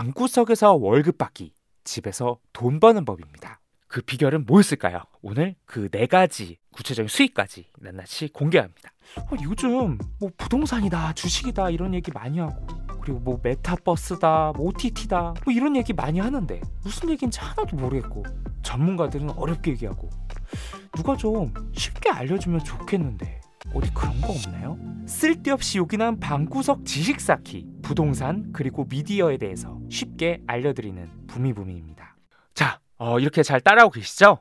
방구석에서 월급 받기, 집에서 돈 버는 법입니다. 그 비결은 뭐였을까요? 오늘 그 네 가지 구체적인 수익까지 낱낱이 공개합니다. 어, 요즘 뭐 부동산이다, 주식이다 이런 얘기 많이 하고 그리고 뭐 메타버스다, 뭐 OTT다 뭐 이런 얘기 많이 하는데 무슨 얘기인지 하나도 모르겠고 전문가들은 어렵게 얘기하고 누가 좀 쉽게 알려주면 좋겠는데 어디 그런 거 없나요? 쓸데없이 요긴한 방구석 지식 쌓기, 부동산 그리고 미디어에 대해서 쉽게 알려드리는 부미부미입니다. 자, 어, 이렇게 잘 따라오고 계시죠?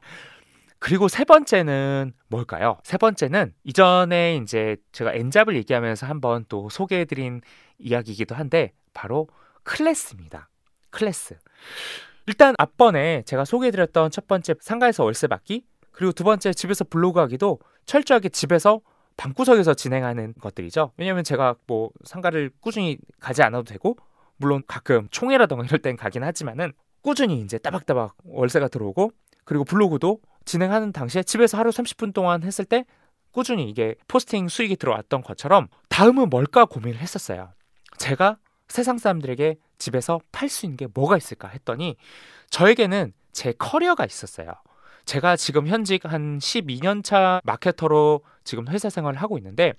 그리고 세 번째는 뭘까요? 세 번째는 이전에 이제 제가 엔잡을 얘기하면서 한번 또 소개해드린 이야기이기도 한데 바로 클래스입니다. 클래스. 일단 앞번에 제가 소개해드렸던 첫 번째 상가에서 월세 받기 그리고 두 번째 집에서 블로그 하기도 철저하게 집에서 방구석에서 진행하는 것들이죠. 왜냐하면 제가 뭐 상가를 꾸준히 가지 않아도 되고 물론 가끔 총회라던가 이럴 땐 가긴 하지만은 꾸준히 이제 따박따박 월세가 들어오고 그리고 블로그도 진행하는 당시에 집에서 하루 30분 동안 했을 때 꾸준히 이게 포스팅 수익이 들어왔던 것처럼 다음은 뭘까 고민을 했었어요. 제가 세상 사람들에게 집에서 팔 수 있는 게 뭐가 있을까 했더니 저에게는 제 커리어가 있었어요. 제가 지금 현직 한 12년 차 마케터로 지금 회사 생활을 하고 있는데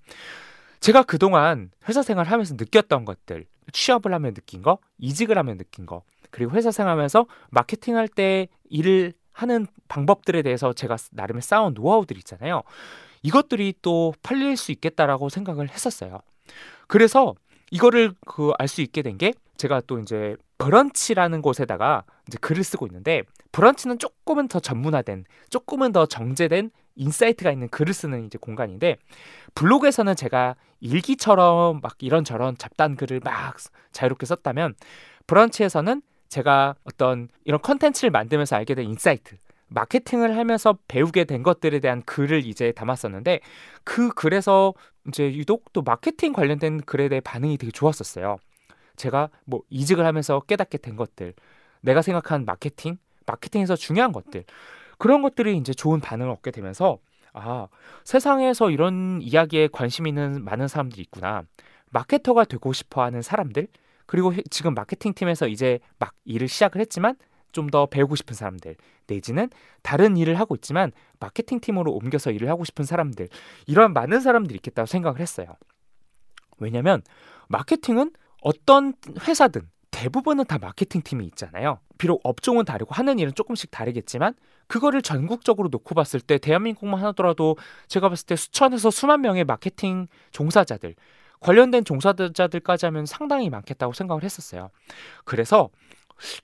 제가 그동안 회사 생활을 하면서 느꼈던 것들, 취업을 하면 느낀 거, 이직을 하면 느낀 거, 그리고 회사 생활하면서 마케팅할 때 일을 하는 방법들에 대해서 제가 나름의 쌓은 노하우들 있잖아요. 이것들이 또 팔릴 수 있겠다라고 생각을 했었어요. 그래서 이거를 그 알 수 있게 된 게 제가 또 이제 브런치라는 곳에다가 이제 글을 쓰고 있는데 브런치는 조금은 더 전문화된 조금은 더 정제된 insight가 있는 글을 쓰는 이제 공간인데 블로그에서는 제가 일기처럼 막 이런저런 잡다한 글을 막 자유롭게 썼다면 브런치에서는 제가 어떤 이런 컨텐츠를 만들면서 알게 된 insight 마케팅을 하면서 배우게 된 것들에 대한 글을 이제 담았었는데 그 글에서 이제 유독 또 마케팅 관련된 글에 대해 반응이 되게 좋았었어요. 제가 뭐 이직을 하면서 깨닫게 된 것들, 내가 생각한 마케팅, 마케팅에서 중요한 것들 그런 것들이 이제 좋은 반응을 얻게 되면서 아 세상에서 이런 이야기에 관심 있는 많은 사람들이 있구나. 마케터가 되고 싶어하는 사람들 그리고 지금 마케팅 팀에서 이제 막 일을 시작을 했지만 좀 더 배우고 싶은 사람들 내지는 다른 일을 하고 있지만 마케팅 팀으로 옮겨서 일을 하고 싶은 사람들 이런 많은 사람들이 있겠다고 생각을 했어요. 왜냐면 마케팅은 어떤 회사든 대부분은 다 마케팅 팀이 있잖아요. 비록 업종은 다르고 하는 일은 조금씩 다르겠지만 그거를 전국적으로 놓고 봤을 때 대한민국만 하더라도 제가 봤을 때 수천에서 수만 명의 마케팅 종사자들 관련된 종사자들까지 하면 상당히 많겠다고 생각을 했었어요. 그래서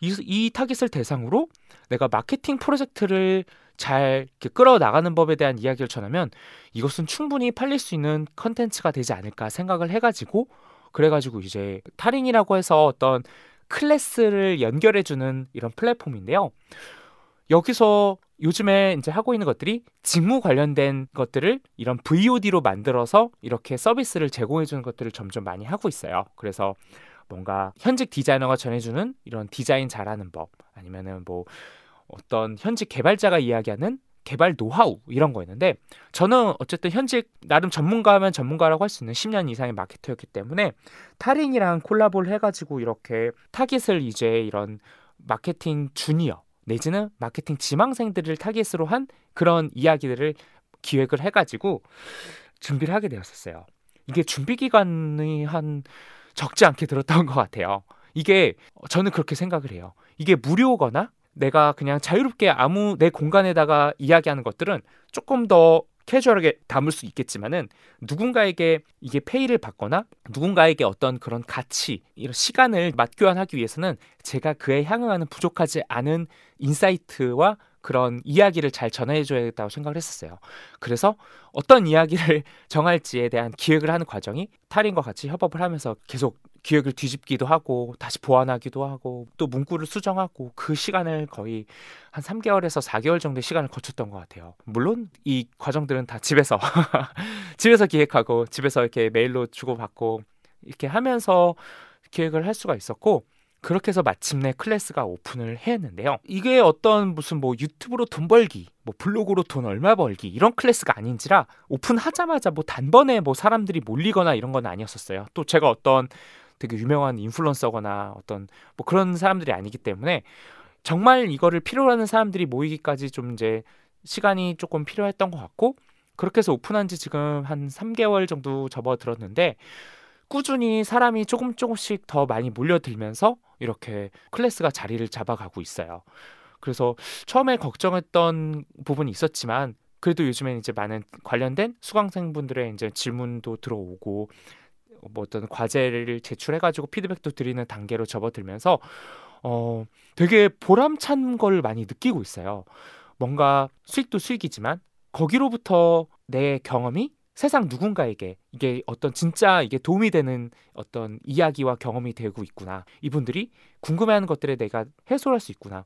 이, 이 타깃을 대상으로 내가 마케팅 프로젝트를 잘 끌어 나가는 법에 대한 이야기를 전하면 이것은 충분히 팔릴 수 있는 컨텐츠가 되지 않을까 생각을 해가지고 그래가지고 이제 탈잉이라고 해서 어떤 클래스를 연결해주는 이런 플랫폼인데요. 여기서 요즘에 이제 하고 있는 것들이 직무 관련된 것들을 이런 VOD로 만들어서 이렇게 서비스를 제공해주는 것들을 점점 많이 하고 있어요. 그래서 뭔가 현직 디자이너가 전해주는 이런 디자인 잘하는 법 아니면은 뭐 어떤 현직 개발자가 이야기하는 개발 노하우 이런 거였는데 저는 어쨌든 현직 나름 전문가면 전문가라고 할 수 있는 10년 이상의 마케터였기 때문에 타링이랑 콜라보를 해가지고 이렇게 타깃을 이제 이런 마케팅 주니어 내지는 마케팅 지망생들을 타깃으로 한 그런 이야기들을 기획을 해가지고 준비를 하게 되었었어요. 이게 준비 기간이 한 적지 않게 들었던 것 같아요. 이게 저는 그렇게 생각을 해요. 이게 무료거나 내가 그냥 자유롭게 아무 내 공간에다가 이야기하는 것들은 조금 더 캐주얼하게 담을 수 있겠지만은 누군가에게 이게 페이를 받거나 누군가에게 어떤 그런 가치, 이런 시간을 맞교환하기 위해서는 제가 그에 상응하는 부족하지 않은 insight와 그런 이야기를 잘 전해줘야겠다고 생각을 했었어요. 그래서 어떤 이야기를 정할지에 대한 기획을 하는 과정이 탈잉과 같이 협업을 하면서 계속 기획을 뒤집기도 하고 다시 보완하기도 하고 또 문구를 수정하고 그 시간을 거의 한 3개월에서 4개월 정도의 시간을 거쳤던 것 같아요. 물론 이 과정들은 다 집에서 집에서 기획하고 집에서 이렇게 메일로 주고받고 이렇게 하면서 기획을 할 수가 있었고 그렇게 해서 마침내 클래스가 오픈을 했는데요. 이게 어떤 무슨 뭐 유튜브로 돈 벌기, 뭐 블로그로 돈 얼마 벌기 이런 클래스가 아닌지라 오픈하자마자 뭐 단번에 뭐 사람들이 몰리거나 이런 건 아니었었어요. 또 제가 어떤 되게 유명한 인플루언서거나 어떤 뭐 그런 사람들이 아니기 때문에 정말 이거를 필요로 하는 사람들이 모이기까지 좀 이제 시간이 조금 필요했던 것 같고 그렇게 해서 오픈한 지 지금 한 3개월 정도 접어들었는데 꾸준히 사람이 조금 조금씩 더 많이 몰려들면서 이렇게 클래스가 자리를 잡아가고 있어요. 그래서 처음에 걱정했던 부분이 있었지만 그래도 요즘엔 이제 많은 관련된 수강생분들의 이제 질문도 들어오고 뭐 어떤 과제를 제출해가지고 피드백도 드리는 단계로 접어들면서 어 되게 보람찬 걸 많이 느끼고 있어요. 뭔가 수익도 수익이지만 거기로부터 내 경험이 세상 누군가에게 이게 어떤 진짜 이게 도움이 되는 어떤 이야기와 경험이 되고 있구나. 이분들이 궁금해하는 것들에 내가 해소할 수 있구나.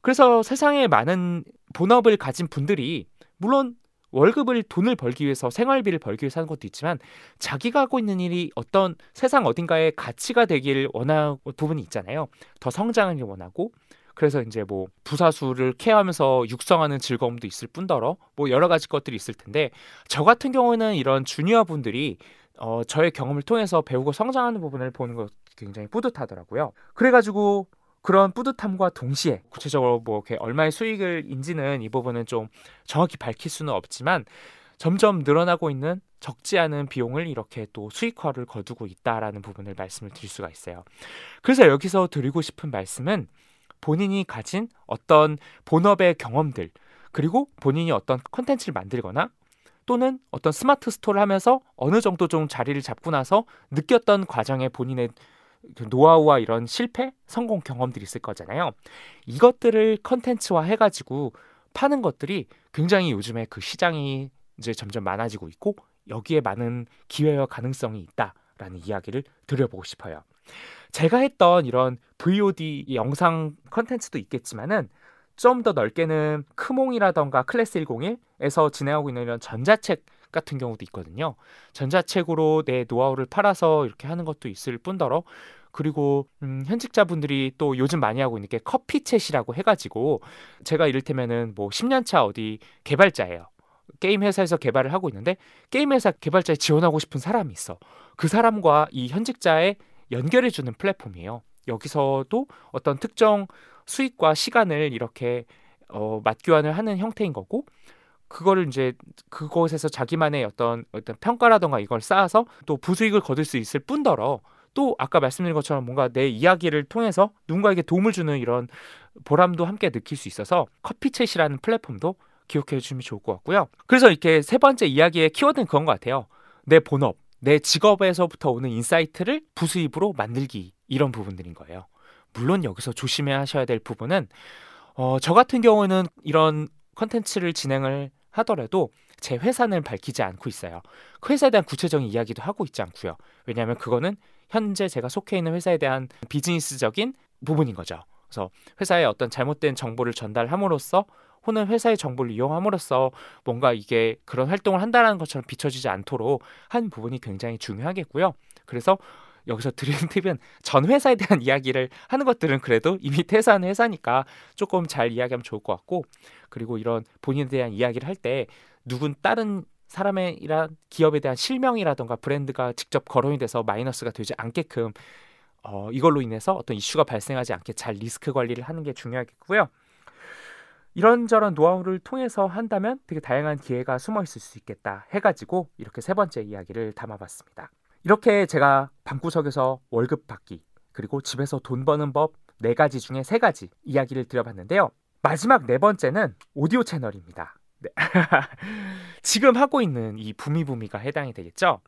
그래서 세상에 많은 본업을 가진 분들이 물론 월급을 돈을 벌기 위해서 생활비를 벌기 위해서 하는 것도 있지만 자기가 하고 있는 일이 어떤 세상 어딘가에 가치가 되길 원하고 부분이 있잖아요. 더 성장을 원하고 그래서 이제 뭐 부사수를 케어하면서 육성하는 즐거움도 있을 뿐더러 뭐 여러 가지 것들이 있을 텐데 저 같은 경우는 이런 주니어 분들이 어 저의 경험을 통해서 배우고 성장하는 부분을 보는 것 굉장히 뿌듯하더라고요. 그래가지고 그런 뿌듯함과 동시에 구체적으로 뭐 이렇게 얼마의 수익을 인지는 이 부분은 좀 정확히 밝힐 수는 없지만 점점 늘어나고 있는 적지 않은 비용을 이렇게 또 수익화를 거두고 있다라는 부분을 말씀을 드릴 수가 있어요. 그래서 여기서 드리고 싶은 말씀은 본인이 가진 어떤 본업의 경험들 그리고 본인이 어떤 컨텐츠를 만들거나 또는 어떤 스마트 스토어를 하면서 어느 정도 좀 자리를 잡고 나서 느꼈던 과정에 본인의 그 노하우와 이런 실패, 성공 경험들이 있을 거잖아요. 이것들을 컨텐츠화 해가지고 파는 것들이 굉장히 요즘에 그 시장이 이제 점점 많아지고 있고 여기에 많은 기회와 가능성이 있다라는 이야기를 드려보고 싶어요. 제가 했던 이런 VOD 영상 컨텐츠도 있겠지만은 좀 더 넓게는 크몽이라던가 클래스 101에서 진행하고 있는 이런 전자책 같은 경우도 있거든요. 전자책으로 내 노하우를 팔아서 이렇게 하는 것도 있을 뿐더러 그리고 음, 현직자분들이 또 요즘 많이 하고 있는 게 커피챗이라고 해가지고 제가 이를테면은 뭐 10년차 어디 개발자예요. 게임 회사에서 개발을 하고 있는데 게임 회사 개발자에 지원하고 싶은 사람이 있어. 그 사람과 이 현직자의 연결해주는 플랫폼이에요. 여기서도 어떤 특정 수익과 시간을 이렇게 어, 맞교환을 하는 형태인 거고 그거를 이제 그곳에서 자기만의 어떤 어떤 평가라던가 이걸 쌓아서 또 부수익을 거둘 수 있을 뿐더러 또 아까 말씀드린 것처럼 뭔가 내 이야기를 통해서 누군가에게 도움을 주는 이런 보람도 함께 느낄 수 있어서 커피챗이라는 플랫폼도 기억해 주시면 좋을 것 같고요. 그래서 이렇게 세 번째 이야기의 키워드는 그런 것 같아요. 내 본업, 내 직업에서부터 오는 insight를 부수입으로 만들기 이런 부분들인 거예요. 물론 여기서 조심해야 하셔야 될 부분은 어, 저 같은 경우는 이런 컨텐츠를 진행을 하더라도 제 회사는 밝히지 않고 있어요. 그 회사에 대한 구체적인 이야기도 하고 있지 않고요. 왜냐하면 그거는 현재 제가 속해 있는 회사에 대한 비즈니스적인 부분인 거죠. 그래서 회사에 어떤 잘못된 정보를 전달함으로써 혹은 회사의 정보를 이용함으로써 뭔가 이게 그런 활동을 한다는 것처럼 비춰지지 않도록 한 부분이 굉장히 중요하겠고요. 그래서 여기서 드리는 팁은 전 회사에 대한 이야기를 하는 것들은 그래도 이미 퇴사한 회사니까 조금 잘 이야기하면 좋을 것 같고 그리고 이런 본인에 대한 이야기를 할 때 누군 다른 사람의 이란 기업에 대한 실명이라던가 브랜드가 직접 거론이 돼서 마이너스가 되지 않게끔 어, 이걸로 인해서 어떤 이슈가 발생하지 않게 잘 리스크 관리를 하는 게 중요하겠고요. 이런저런 노하우를 통해서 한다면 되게 다양한 기회가 숨어 있을 수 있겠다 해가지고 이렇게 세 번째 이야기를 담아봤습니다. 이렇게 제가 방구석에서 월급 받기 그리고 집에서 돈 버는 법 네 가지 중에 세 가지 이야기를 드려봤는데요. 마지막 네 번째는 오디오 채널입니다. 네. 지금 하고 있는 이 부미부미가 해당이 되겠죠?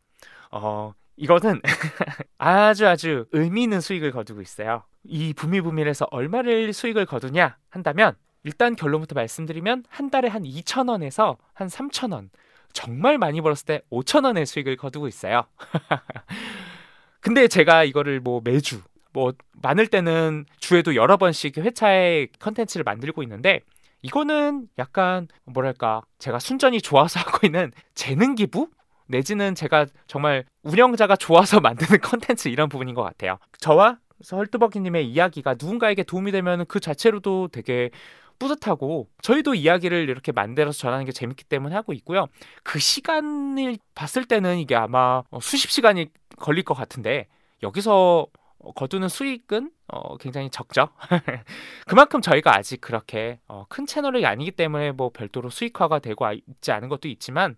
어, 이거는 아주 아주 의미 있는 수익을 거두고 있어요. 이 부미부미에서 얼마를 수익을 거두냐 한다면 일단 결론부터 말씀드리면 한 달에 한 2천 원에서 한 3천 원 정말 많이 벌었을 때 5천 원의 수익을 거두고 있어요. 근데 제가 이거를 뭐 매주 뭐 많을 때는 주에도 여러 번씩 회차의 컨텐츠를 만들고 있는데 이거는 약간 뭐랄까 제가 순전히 좋아서 하고 있는 재능 기부 내지는 제가 정말 운영자가 좋아서 만드는 컨텐츠 이런 부분인 것 같아요. 저와 헐뚜버기님의 이야기가 누군가에게 도움이 되면 그 자체로도 되게 뿌듯하고 저희도 이야기를 이렇게 만들어서 전하는 게 재밌기 때문에 하고 있고요. 그 시간을 봤을 때는 이게 아마 수십 시간이 걸릴 것 같은데 여기서 거두는 수익은 어, 굉장히 적죠. 그만큼 저희가 아직 그렇게 어, 큰 채널이 아니기 때문에 뭐 별도로 수익화가 되고 있지 않은 것도 있지만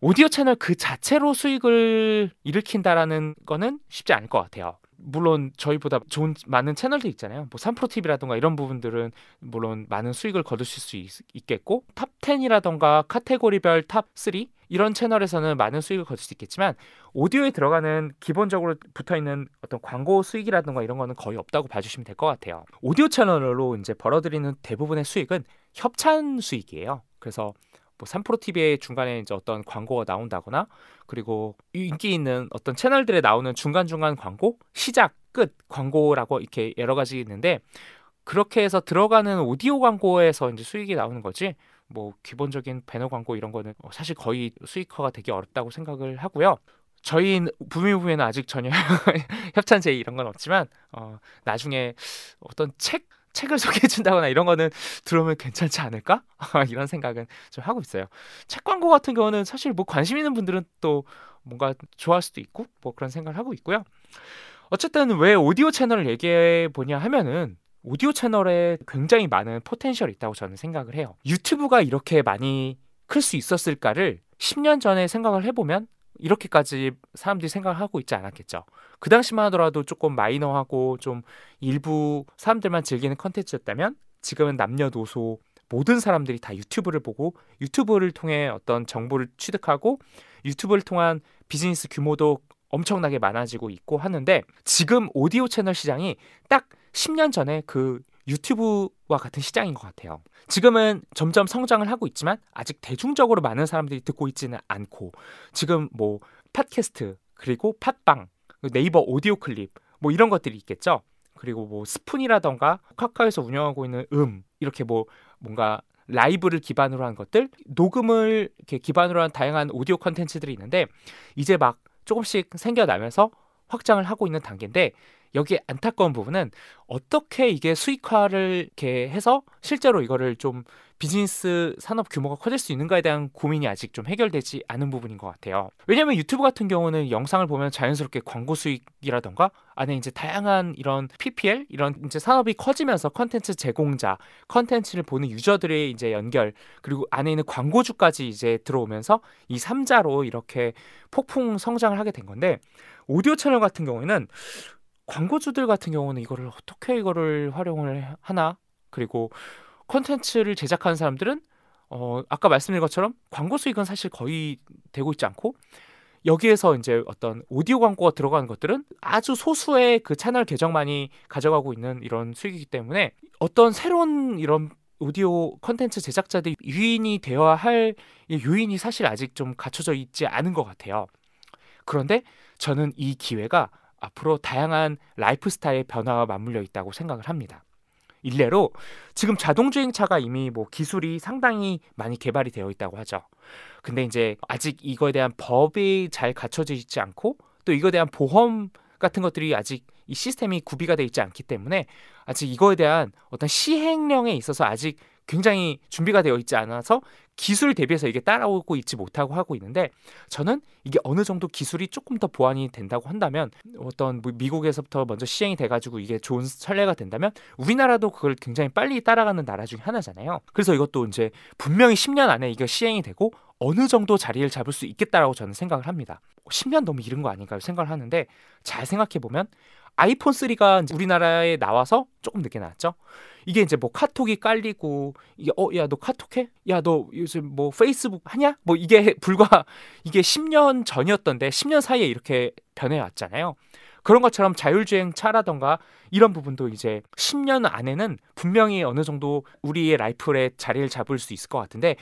오디오 채널 그 자체로 수익을 일으킨다라는 거는 쉽지 않을 것 같아요. 물론 저희보다 좋은 많은 채널들 있잖아요. 뭐 삼프로 TV라던가 이런 부분들은 물론 많은 수익을 거두실 수 있, 겠고 top 10이라던가 카테고리별 top 3 이런 채널에서는 많은 수익을 거둘 수 있겠지만 오디오에 들어가는 기본적으로 붙어 있는 어떤 광고 수익이라든가 이런 거는 거의 없다고 봐주시면 될 것 같아요. 오디오 채널로 이제 벌어들이는 대부분의 수익은 협찬 수익이에요. 그래서 뭐 3프로 TV의 중간에 이제 어떤 광고가 나온다거나 그리고 인기 있는 어떤 채널들에 나오는 중간 중간 광고, 시작, 끝 광고라고 이렇게 여러 가지 있는데 그렇게 해서 들어가는 오디오 광고에서 이제 수익이 나오는 거지. 뭐 기본적인 배너 광고 이런 거는 사실 거의 수익화가 되기 어렵다고 생각을 하고요. 저희 부미부미는 아직 전혀 협찬 제의 이런 건 없지만 어, 나중에 어떤 책 책을 소개해 준다거나 이런 거는 들어오면 괜찮지 않을까? 이런 생각은 좀 하고 있어요. 책 광고 같은 경우는 사실 뭐 관심 있는 분들은 또 뭔가 좋아할 수도 있고 뭐 그런 생각을 하고 있고요. 어쨌든 왜 오디오 채널을 얘기해 보냐 하면은 오디오 채널에 굉장히 많은 포텐셜이 있다고 저는 생각을 해요. 유튜브가 이렇게 많이 클 수 있었을까를 10년 전에 생각을 해보면 이렇게까지 사람들이 생각을 하고 있지 않았겠죠. 그 당시만 하더라도 조금 마이너하고 좀 일부 사람들만 즐기는 컨텐츠였다면 지금은 남녀노소 모든 사람들이 다 유튜브를 보고 유튜브를 통해 어떤 정보를 취득하고 유튜브를 통한 비즈니스 규모도 엄청나게 많아지고 있고 하는데 지금 오디오 채널 시장이 딱 10년 전에 그 유튜브와 같은 시장인 것 같아요. 지금은 점점 성장을 하고 있지만 아직 대중적으로 많은 사람들이 듣고 있지는 않고 지금 뭐 팟캐스트 그리고 팟빵 네이버 오디오 클립 뭐 이런 것들이 있겠죠. 그리고 뭐 스푼이라던가 카카오에서 운영하고 있는 음 이렇게 뭐 뭔가 라이브를 기반으로 한 것들 녹음을 이렇게 기반으로 한 다양한 오디오 컨텐츠들이 있는데 이제 막 조금씩 생겨나면서 확장을 하고 있는 단계인데 여기 안타까운 부분은 어떻게 이게 수익화를 이렇게 해서 실제로 이거를 좀 비즈니스 산업 규모가 커질 수 있는가에 대한 고민이 아직 좀 해결되지 않은 부분인 것 같아요. 왜냐하면 유튜브 같은 경우는 영상을 보면 자연스럽게 광고 수익이라던가 안에 이제 다양한 이런 PPL 이런 이제 산업이 커지면서 컨텐츠 제공자, 컨텐츠를 보는 유저들의 이제 연결 그리고 안에 있는 광고주까지 이제 들어오면서 이 3자로 이렇게 폭풍 성장을 하게 된 건데 오디오 채널 같은 경우에는 광고주들 같은 경우는 이거를 어떻게 이거를 활용을 하나 그리고 콘텐츠를 제작하는 사람들은 어 아까 말씀드린 것처럼 광고 수익은 사실 거의 되고 있지 않고 여기에서 이제 어떤 오디오 광고가 들어가는 것들은 아주 소수의 그 채널 계정만이 가져가고 있는 이런 수익이기 때문에 어떤 새로운 이런 오디오 컨텐츠 제작자들이 유인이 되어야 할 요인이 사실 아직 좀 갖춰져 있지 않은 것 같아요. 그런데 저는 이 기회가 앞으로 다양한 라이프 스타일의 변화와 맞물려 있다고 생각을 합니다. 일례로 지금 자동주행차가 이미 뭐 기술이 상당히 많이 개발이 되어 있다고 하죠. 근데 이제 아직 이거에 대한 법이 잘 갖춰져 있지 않고 또 이거에 대한 보험 같은 것들이 아직 이 시스템이 구비가 되어 있지 않기 때문에 아직 이거에 대한 어떤 시행령에 있어서 아직 굉장히 준비가 되어 있지 않아서 기술 대비해서 이게 따라오고 있지 못하고 하고 있는데 저는 이게 어느 정도 기술이 조금 더 보완이 된다고 한다면 어떤 뭐 미국에서부터 먼저 시행이 돼가지고 이게 좋은 선례가 된다면 우리나라도 그걸 굉장히 빨리 따라가는 나라 중에 하나잖아요. 그래서 이것도 이제 분명히 10년 안에 이게 시행이 되고 어느 정도 자리를 잡을 수 있겠다라고 저는 생각을 합니다. 10년 너무 이른 거 아닌가요? 생각을 하는데 잘 생각해 보면 아이폰 3가 우리나라에 나와서 조금 늦게 나왔죠. 이게 이제 뭐 카톡이 깔리고 이게 어 야 너 카톡해? 야 너 요즘 뭐 페이스북 하냐? 뭐 이게 불과 이게 10년 전이었던데 10년 사이에 이렇게 변해 왔잖아요. 그런 것처럼 자율주행 차라던가 이런 부분도 이제 10년 안에는 분명히 어느 정도 우리의 라이프에 자리를 잡을 수 있을 것 같은데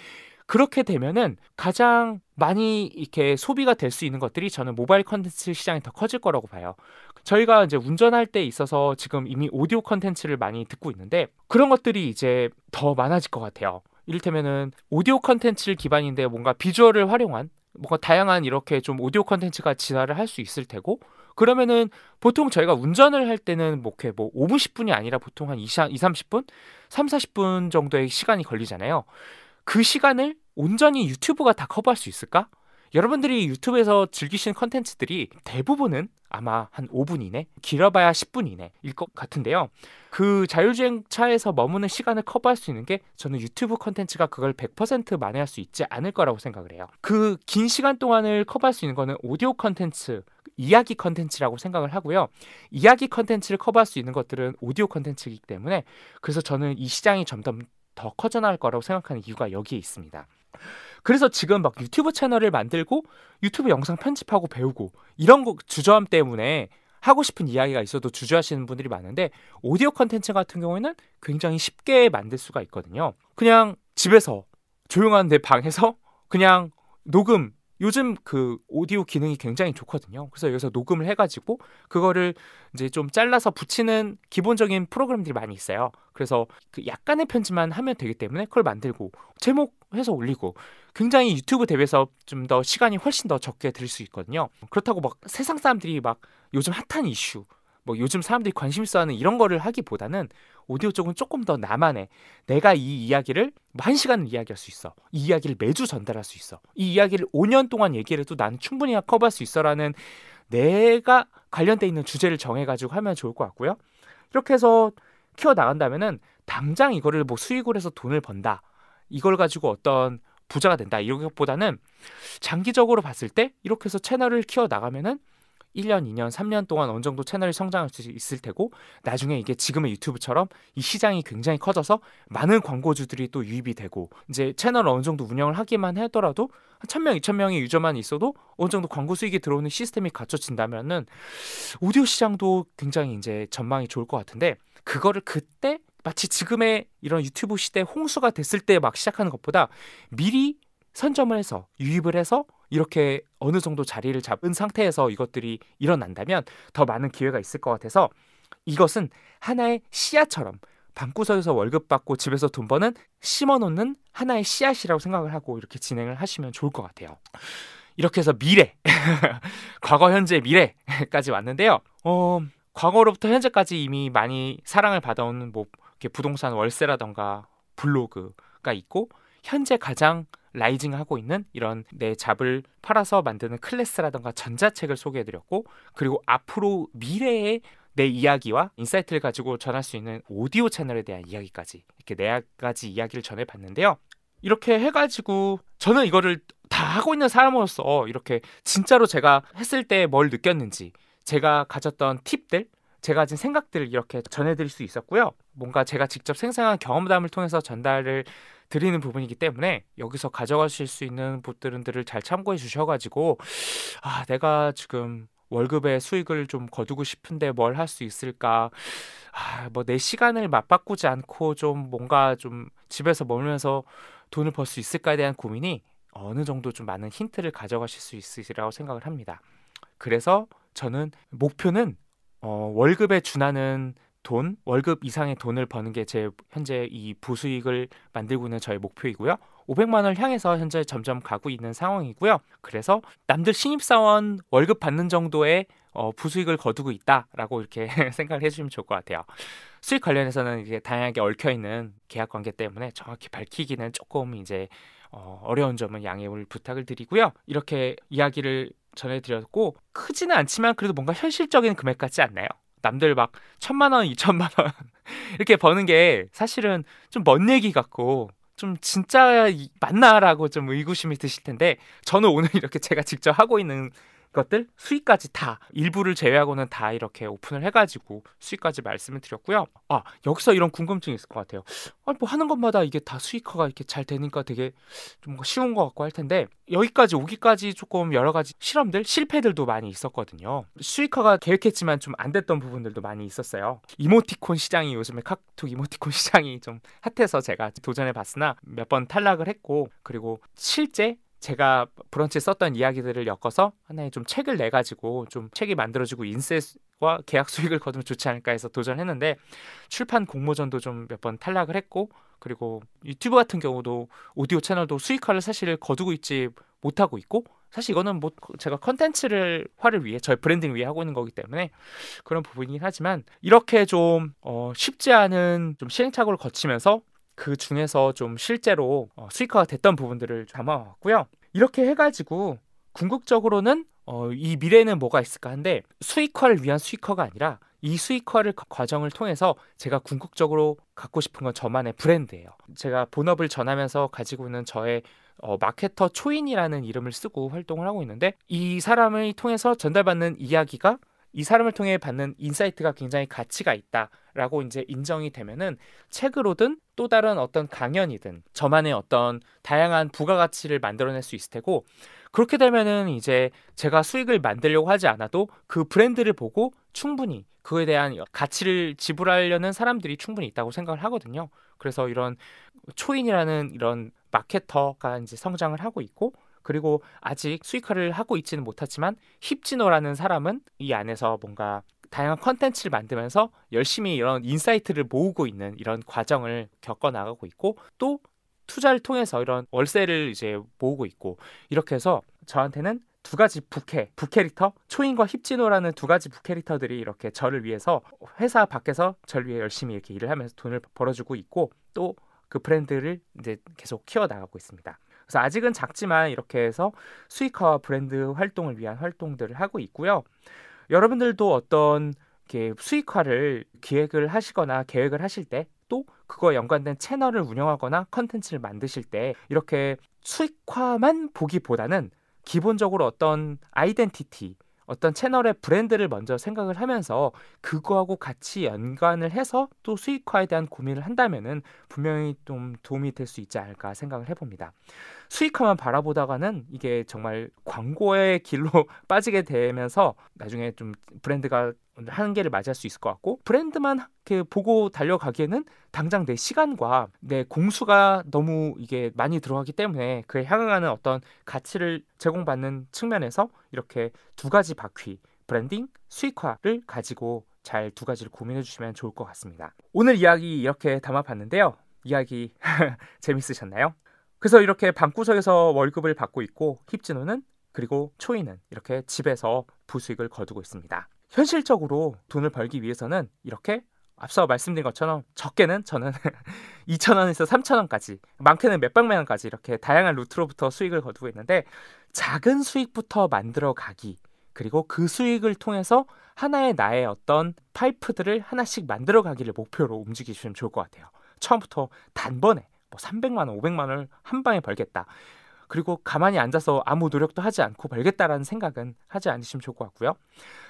그렇게 되면은 가장 많이 이렇게 소비가 될 수 있는 것들이 저는 모바일 컨텐츠 시장이 더 커질 거라고 봐요. 저희가 이제 운전할 때 있어서 지금 이미 오디오 컨텐츠를 많이 듣고 있는데 그런 것들이 이제 더 많아질 것 같아요. 이를테면은 오디오 컨텐츠를 기반인데 뭔가 비주얼을 활용한 뭔가 다양한 이렇게 좀 오디오 컨텐츠가 진화를 할 수 있을 테고 그러면은 보통 저희가 운전을 할 때는 뭐뭐 5분 10분이 아니라 보통 한 20, 30분, 3, 40분 정도의 시간이 걸리잖아요. 그 시간을 온전히 유튜브가 다 커버할 수 있을까? 여러분들이 유튜브에서 즐기시는 컨텐츠들이 대부분은 아마 한 5분 이내, 길어봐야 10분 이내일 것 같은데요. 그 자율주행차에서 머무는 시간을 커버할 수 있는 게 저는 유튜브 컨텐츠가 그걸 100% 만회할 수 있지 않을 거라고 생각을 해요. 그 긴 시간 동안을 커버할 수 있는 거는 오디오 컨텐츠, 이야기 컨텐츠라고 생각을 하고요. 이야기 컨텐츠를 커버할 수 있는 것들은 오디오 컨텐츠이기 때문에 그래서 저는 이 시장이 점점 더 커져나갈 거라고 생각하는 이유가 여기에 있습니다. 그래서 지금 막 유튜브 채널을 만들고 유튜브 영상 편집하고 배우고 이런 거 주저함 때문에 하고 싶은 이야기가 있어도 주저하시는 분들이 많은데 오디오 컨텐츠 같은 경우에는 굉장히 쉽게 만들 수가 있거든요. 그냥 집에서 조용한 내 방에서 그냥 녹음 요즘 그 오디오 기능이 굉장히 좋거든요. 그래서 여기서 녹음을 해가지고 그거를 이제 좀 잘라서 붙이는 기본적인 프로그램들이 많이 있어요. 그래서 그 약간의 편집만 하면 되기 때문에 그걸 만들고 제목 해서 올리고 굉장히 유튜브 대비해서 좀 더 시간이 훨씬 더 적게 들 수 있거든요. 그렇다고 막 세상 사람들이 막 요즘 핫한 이슈 뭐 요즘 사람들이 관심 있어 하는 이런 거를 하기보다는 오디오 쪽은 조금 더 나만의 내가 이 이야기를 한 시간을 이야기할 수 있어. 이 이야기를 매주 전달할 수 있어. 이 이야기를 5년 동안 얘기를 해도 나는 충분히 커버할 수 있어라는 내가 관련돼 있는 주제를 정해가지고 하면 좋을 것 같고요. 이렇게 해서 키워 나간다면은 당장 이거를 뭐 수익을 해서 돈을 번다. 이걸 가지고 어떤 부자가 된다. 이런 것보다는 장기적으로 봤을 때 이렇게 해서 채널을 키워 나가면은 1년, 2년, 3년 동안 어느 정도 채널이 성장할 수 있을 테고 나중에 이게 지금의 유튜브처럼 이 시장이 굉장히 커져서 많은 광고주들이 또 유입이 되고 이제 채널을 어느 정도 운영을 하기만 하더라도 한 1000명, 2000명의 유저만 있어도 어느 정도 광고 수익이 들어오는 시스템이 갖춰진다면은 오디오 시장도 굉장히 이제 전망이 좋을 것 같은데 그거를 그때 마치 지금의 이런 유튜브 시대 홍수가 됐을 때 막 시작하는 것보다 미리 선점을 해서 유입을 해서 이렇게 어느 정도 자리를 잡은 상태에서 이것들이 일어난다면 더 많은 기회가 있을 것 같아서 이것은 하나의 씨앗처럼 방구석에서 월급 받고 집에서 돈 버는 심어놓는 하나의 씨앗이라고 생각을 하고 이렇게 진행을 하시면 좋을 것 같아요. 이렇게 해서 미래, 과거, 현재, 미래까지 왔는데요. 어, 과거로부터 현재까지 이미 많이 사랑을 받아온 뭐 부동산 월세라던가 블로그가 있고 현재 가장 rising하고 있는 이런 내 job을 팔아서 만드는 클래스라던가 전자책을 소개해드렸고 그리고 앞으로 미래의 내 이야기와 insight를 가지고 전할 수 있는 오디오 채널에 대한 이야기까지 이렇게 네 가지 이야기를 전해봤는데요. 이렇게 해가지고 저는 이거를 다 하고 있는 사람으로서 이렇게 진짜로 제가 했을 때 뭘 느꼈는지 제가 가졌던 팁들 제가 가진 생각들을 이렇게 전해드릴 수 있었고요. 뭔가 제가 직접 생생한 경험담을 통해서 전달을 드리는 부분이기 때문에 여기서 가져가실 수 있는 부분들을 잘 참고해 주셔가지고 아 내가 지금 월급의 수익을 좀 거두고 싶은데 뭘 할 수 있을까? 아, 뭐 내 시간을 맞바꾸지 않고 좀 뭔가 좀 집에서 머물면서 돈을 벌 수 있을까에 대한 고민이 어느 정도 좀 많은 힌트를 가져가실 수 있으리라고 생각을 합니다. 그래서 저는 목표는 어, 월급에 준하는 돈, 월급 이상의 돈을 버는 게 제 현재 이 부수익을 만들고 있는 저의 목표이고요. 500만 원을 향해서 현재 점점 가고 있는 상황이고요. 그래서 남들 신입사원 월급 받는 정도의 어, 부수익을 거두고 있다라고 이렇게 생각을 해주시면 좋을 것 같아요. 수익 관련해서는 이게 다양하게 얽혀 있는 계약 관계 때문에 정확히 밝히기는 조금 이제 어, 어려운 점은 양해를 부탁을 드리고요. 이렇게 이야기를 전해드렸고 크지는 않지만 그래도 뭔가 현실적인 금액 같지 않나요? 남들 막 천만 원, 이천만 원 이렇게 버는 게 사실은 좀 먼 얘기 같고 좀 진짜 맞나라고 좀 의구심이 드실 텐데 저는 오늘 이렇게 제가 직접 하고 있는 것들 수익까지 다 일부를 제외하고는 다 이렇게 오픈을 해가지고 수익까지 말씀을 드렸고요. 아 여기서 이런 궁금증이 있을 것 같아요. 아니 뭐 하는 것마다 이게 다 수익화가 이렇게 잘 되니까 되게 좀 쉬운 것 같고 할 텐데 여기까지 오기까지 조금 여러 가지 실험들 실패들도 많이 있었거든요. 수익화가 계획했지만 좀 안 됐던 부분들도 많이 있었어요. 이모티콘 시장이 요즘에 카톡 이모티콘 시장이 좀 핫해서 제가 도전해 봤으나 몇 번 탈락을 했고 그리고 실제 제가 브런치에 썼던 이야기들을 엮어서 하나의 좀 책을 내 가지고 좀 책이 만들어지고 인쇄와 계약 수익을 거두면 좋지 않을까 해서 도전했는데 출판 공모전도 좀 몇 번 탈락을 했고 그리고 유튜브 같은 경우도 오디오 채널도 수익화를 사실 거두고 있지 못하고 있고 사실 이거는 뭐 제가 컨텐츠를 화를 위해 저희 브랜딩 위해 하고 있는 거기 때문에 그런 부분이긴 하지만 이렇게 좀 어, 쉽지 않은 좀 시행착오를 거치면서 그 중에서 좀 실제로 어, 수익화가 됐던 부분들을 담아왔고요. 이렇게 해가지고 궁극적으로는 어, 이 미래에는 뭐가 있을까 한데 수익화를 위한 수익화가 아니라 이 수익화를 과정을 통해서 제가 궁극적으로 갖고 싶은 건 저만의 브랜드예요. 제가 본업을 전하면서 가지고 있는 저의 어, 마케터 초인이라는 이름을 쓰고 활동을 하고 있는데 이 사람을 통해서 전달받는 이야기가 이 사람을 통해 받는 insight가 굉장히 가치가 있다라고 이제 인정이 되면은 책으로든 또 다른 어떤 강연이든 저만의 어떤 다양한 부가가치를 만들어낼 수 있을 테고 그렇게 되면은 이제 제가 수익을 만들려고 하지 않아도 그 브랜드를 보고 충분히 그에 대한 가치를 지불하려는 사람들이 충분히 있다고 생각을 하거든요. 그래서 이런 초인이라는 이런 마케터가 이제 성장을 하고 있고 그리고 아직 수익화를 하고 있지는 못하지만 힙진호라는 사람은 이 안에서 뭔가 다양한 컨텐츠를 만들면서 열심히 이런 insight를 모으고 있는 이런 과정을 겪어 나가고 있고 또 투자를 통해서 이런 월세를 이제 모으고 있고 이렇게 해서 저한테는 두 가지 부캐, 부캐릭터, 초인과 힙진호라는 두 가지 부캐릭터들이 이렇게 저를 위해서 회사 밖에서 저를 위해 열심히 이렇게 일을 하면서 돈을 벌어주고 있고 또 그 브랜드를 이제 계속 키워 나가고 있습니다. 그래서 아직은 작지만 이렇게 해서 수익화와 브랜드 활동을 위한 활동들을 하고 있고요. 여러분들도 어떤 이렇게 수익화를 기획을 하시거나 계획을 하실 때또 그거에 연관된 채널을 운영하거나 컨텐츠를 만드실 때 이렇게 수익화만 보기보다는 기본적으로 어떤 아이덴티티 어떤 채널의 브랜드를 먼저 생각을 하면서 그거하고 같이 연관을 해서 또 수익화에 대한 고민을 한다면은 분명히 좀 도움이 될 수 있지 않을까 생각을 해봅니다. 수익화만 바라보다가는 이게 정말 광고의 길로 빠지게 되면서 나중에 좀 브랜드가 한계를 맞이할 수 있을 것 같고 브랜드만 이렇게 보고 달려가기에는 당장 내 시간과 내 공수가 너무 이게 많이 들어가기 때문에 그에 향응하는 어떤 가치를 제공받는 측면에서 이렇게 두 가지 바퀴 브랜딩, 수익화를 가지고 잘 두 가지를 고민해 주시면 좋을 것 같습니다. 오늘 이야기 이렇게 담아봤는데요. 이야기 재밌으셨나요? 그래서 이렇게 방구석에서 월급을 받고 있고 힙진호는 그리고 초인은 이렇게 집에서 부수익을 거두고 있습니다. 현실적으로 돈을 벌기 위해서는 이렇게 앞서 말씀드린 것처럼 적게는 저는 2천원에서 3천원까지 많게는 몇백만 원까지 이렇게 다양한 루트로부터 수익을 거두고 있는데 작은 수익부터 만들어 가기 그리고 그 수익을 통해서 하나의 나의 어떤 파이프들을 하나씩 만들어 가기를 목표로 움직이시면 좋을 것 같아요. 처음부터 단번에 뭐 300만 원, 500만 원을 한 방에 벌겠다. 그리고 가만히 앉아서 아무 노력도 하지 않고 벌겠다라는 생각은 하지 않으시면 좋을 것 같고요.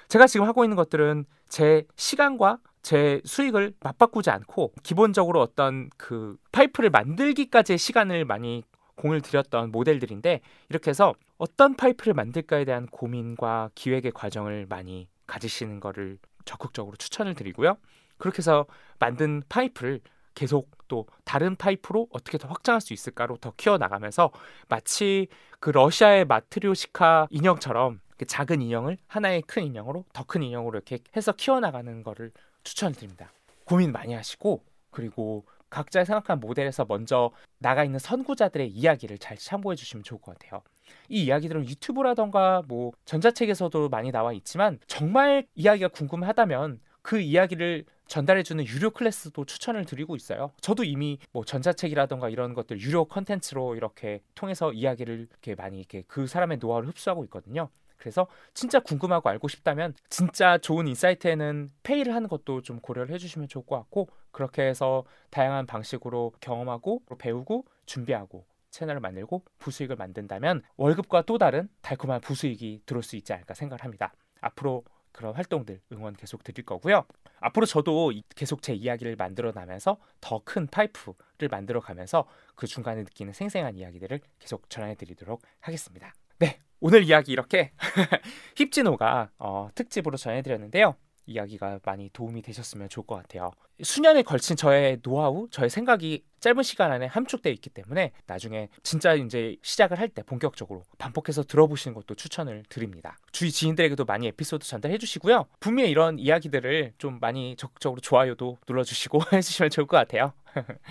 제가 지금 하고 있는 것들은 제 시간과 제 수익을 맞바꾸지 않고 기본적으로 어떤 그 파이프를 만들기까지의 시간을 많이 공을 들였던 모델들인데 이렇게 해서 어떤 파이프를 만들까에 대한 고민과 기획의 과정을 많이 가지시는 것을 적극적으로 추천을 드리고요. 그렇게 해서 만든 파이프를 계속 또 다른 파이프로 어떻게 더 확장할 수 있을까로 더 키워 나가면서 마치 그 러시아의 마트리오시카 인형처럼 그 작은 인형을 하나의 큰 인형으로 더 큰 인형으로 이렇게 해서 키워 나가는 거를 추천드립니다. 고민 많이 하시고 그리고 각자 생각한 모델에서 먼저 나가 있는 선구자들의 이야기를 잘 참고해 주시면 좋을 것 같아요. 이 이야기들은 유튜브라던가 뭐 전자책에서도 많이 나와 있지만 정말 이야기가 궁금하다면 그 이야기를 전달해주는 유료 클래스도 추천을 드리고 있어요. 저도 이미 뭐 전자책이라던가 이런 것들 유료 컨텐츠로 이렇게 통해서 이야기를 이렇게 많이 이렇게 그 사람의 노하우를 흡수하고 있거든요. 그래서 진짜 궁금하고 알고 싶다면 진짜 좋은 인사이트에는 페이를 하는 것도 좀 고려를 해주시면 좋을 것 같고 그렇게 해서 다양한 방식으로 경험하고 배우고 준비하고 채널을 만들고 부수익을 만든다면 월급과 또 다른 달콤한 부수익이 들어올 수 있지 않을까 생각을 합니다. 앞으로 그런 활동들 응원 계속 드릴 거고요. 앞으로 저도 계속 제 이야기를 만들어 나면서 더 큰 파이프를 만들어 가면서 그 중간에 느끼는 생생한 이야기들을 계속 전해 드리도록 하겠습니다. 네, 오늘 이야기 이렇게 힙진호가 어, 특집으로 전해드렸는데요. 이야기가 많이 도움이 되셨으면 좋을 것 같아요. 수년에 걸친 저의 노하우, 저의 생각이 짧은 시간 안에 함축되어 있기 때문에 나중에 진짜 이제 시작을 할 때 본격적으로 반복해서 들어보시는 것도 추천을 드립니다. 주위 지인들에게도 많이 에피소드 전달해 주시고요. 분명히 이런 이야기들을 좀 많이 적극적으로 좋아요도 눌러주시고 해주시면 좋을 것 같아요.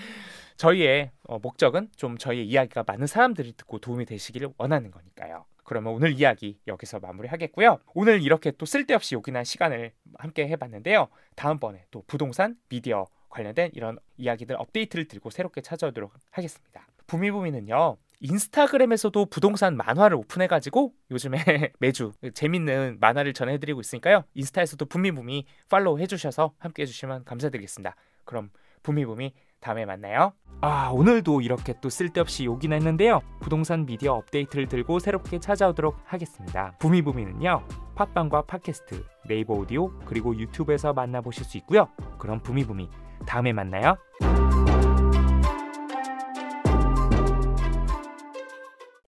저희의 어, 목적은 좀 저희의 이야기가 많은 사람들이 듣고 도움이 되시기를 원하는 거니까요. 그러면 오늘 이야기 여기서 마무리하겠고요. 오늘 이렇게 또 쓸데없이 요긴한 시간을 함께 해봤는데요. 다음번에 또 부동산, 미디어 관련된 이런 이야기들 업데이트를 들고 새롭게 찾아오도록 하겠습니다. 부미부미는요 인스타그램에서도 부동산 만화를 오픈해가지고 요즘에 매주 재밌는 만화를 전해드리고 있으니까요. 인스타에서도 부미부미 팔로우 해주셔서 함께 해주시면 감사드리겠습니다. 그럼 부미부미 다음에 만나요. 아 오늘도 이렇게 또 쓸데없이 욕이 냈는데요. 부동산 미디어 업데이트를 들고 새롭게 찾아오도록 하겠습니다. 부미부미는요. 팟빵과 팟캐스트, 네이버 오디오 그리고 유튜브에서 만나보실 수 있고요. 그럼 부미부미 다음에 만나요.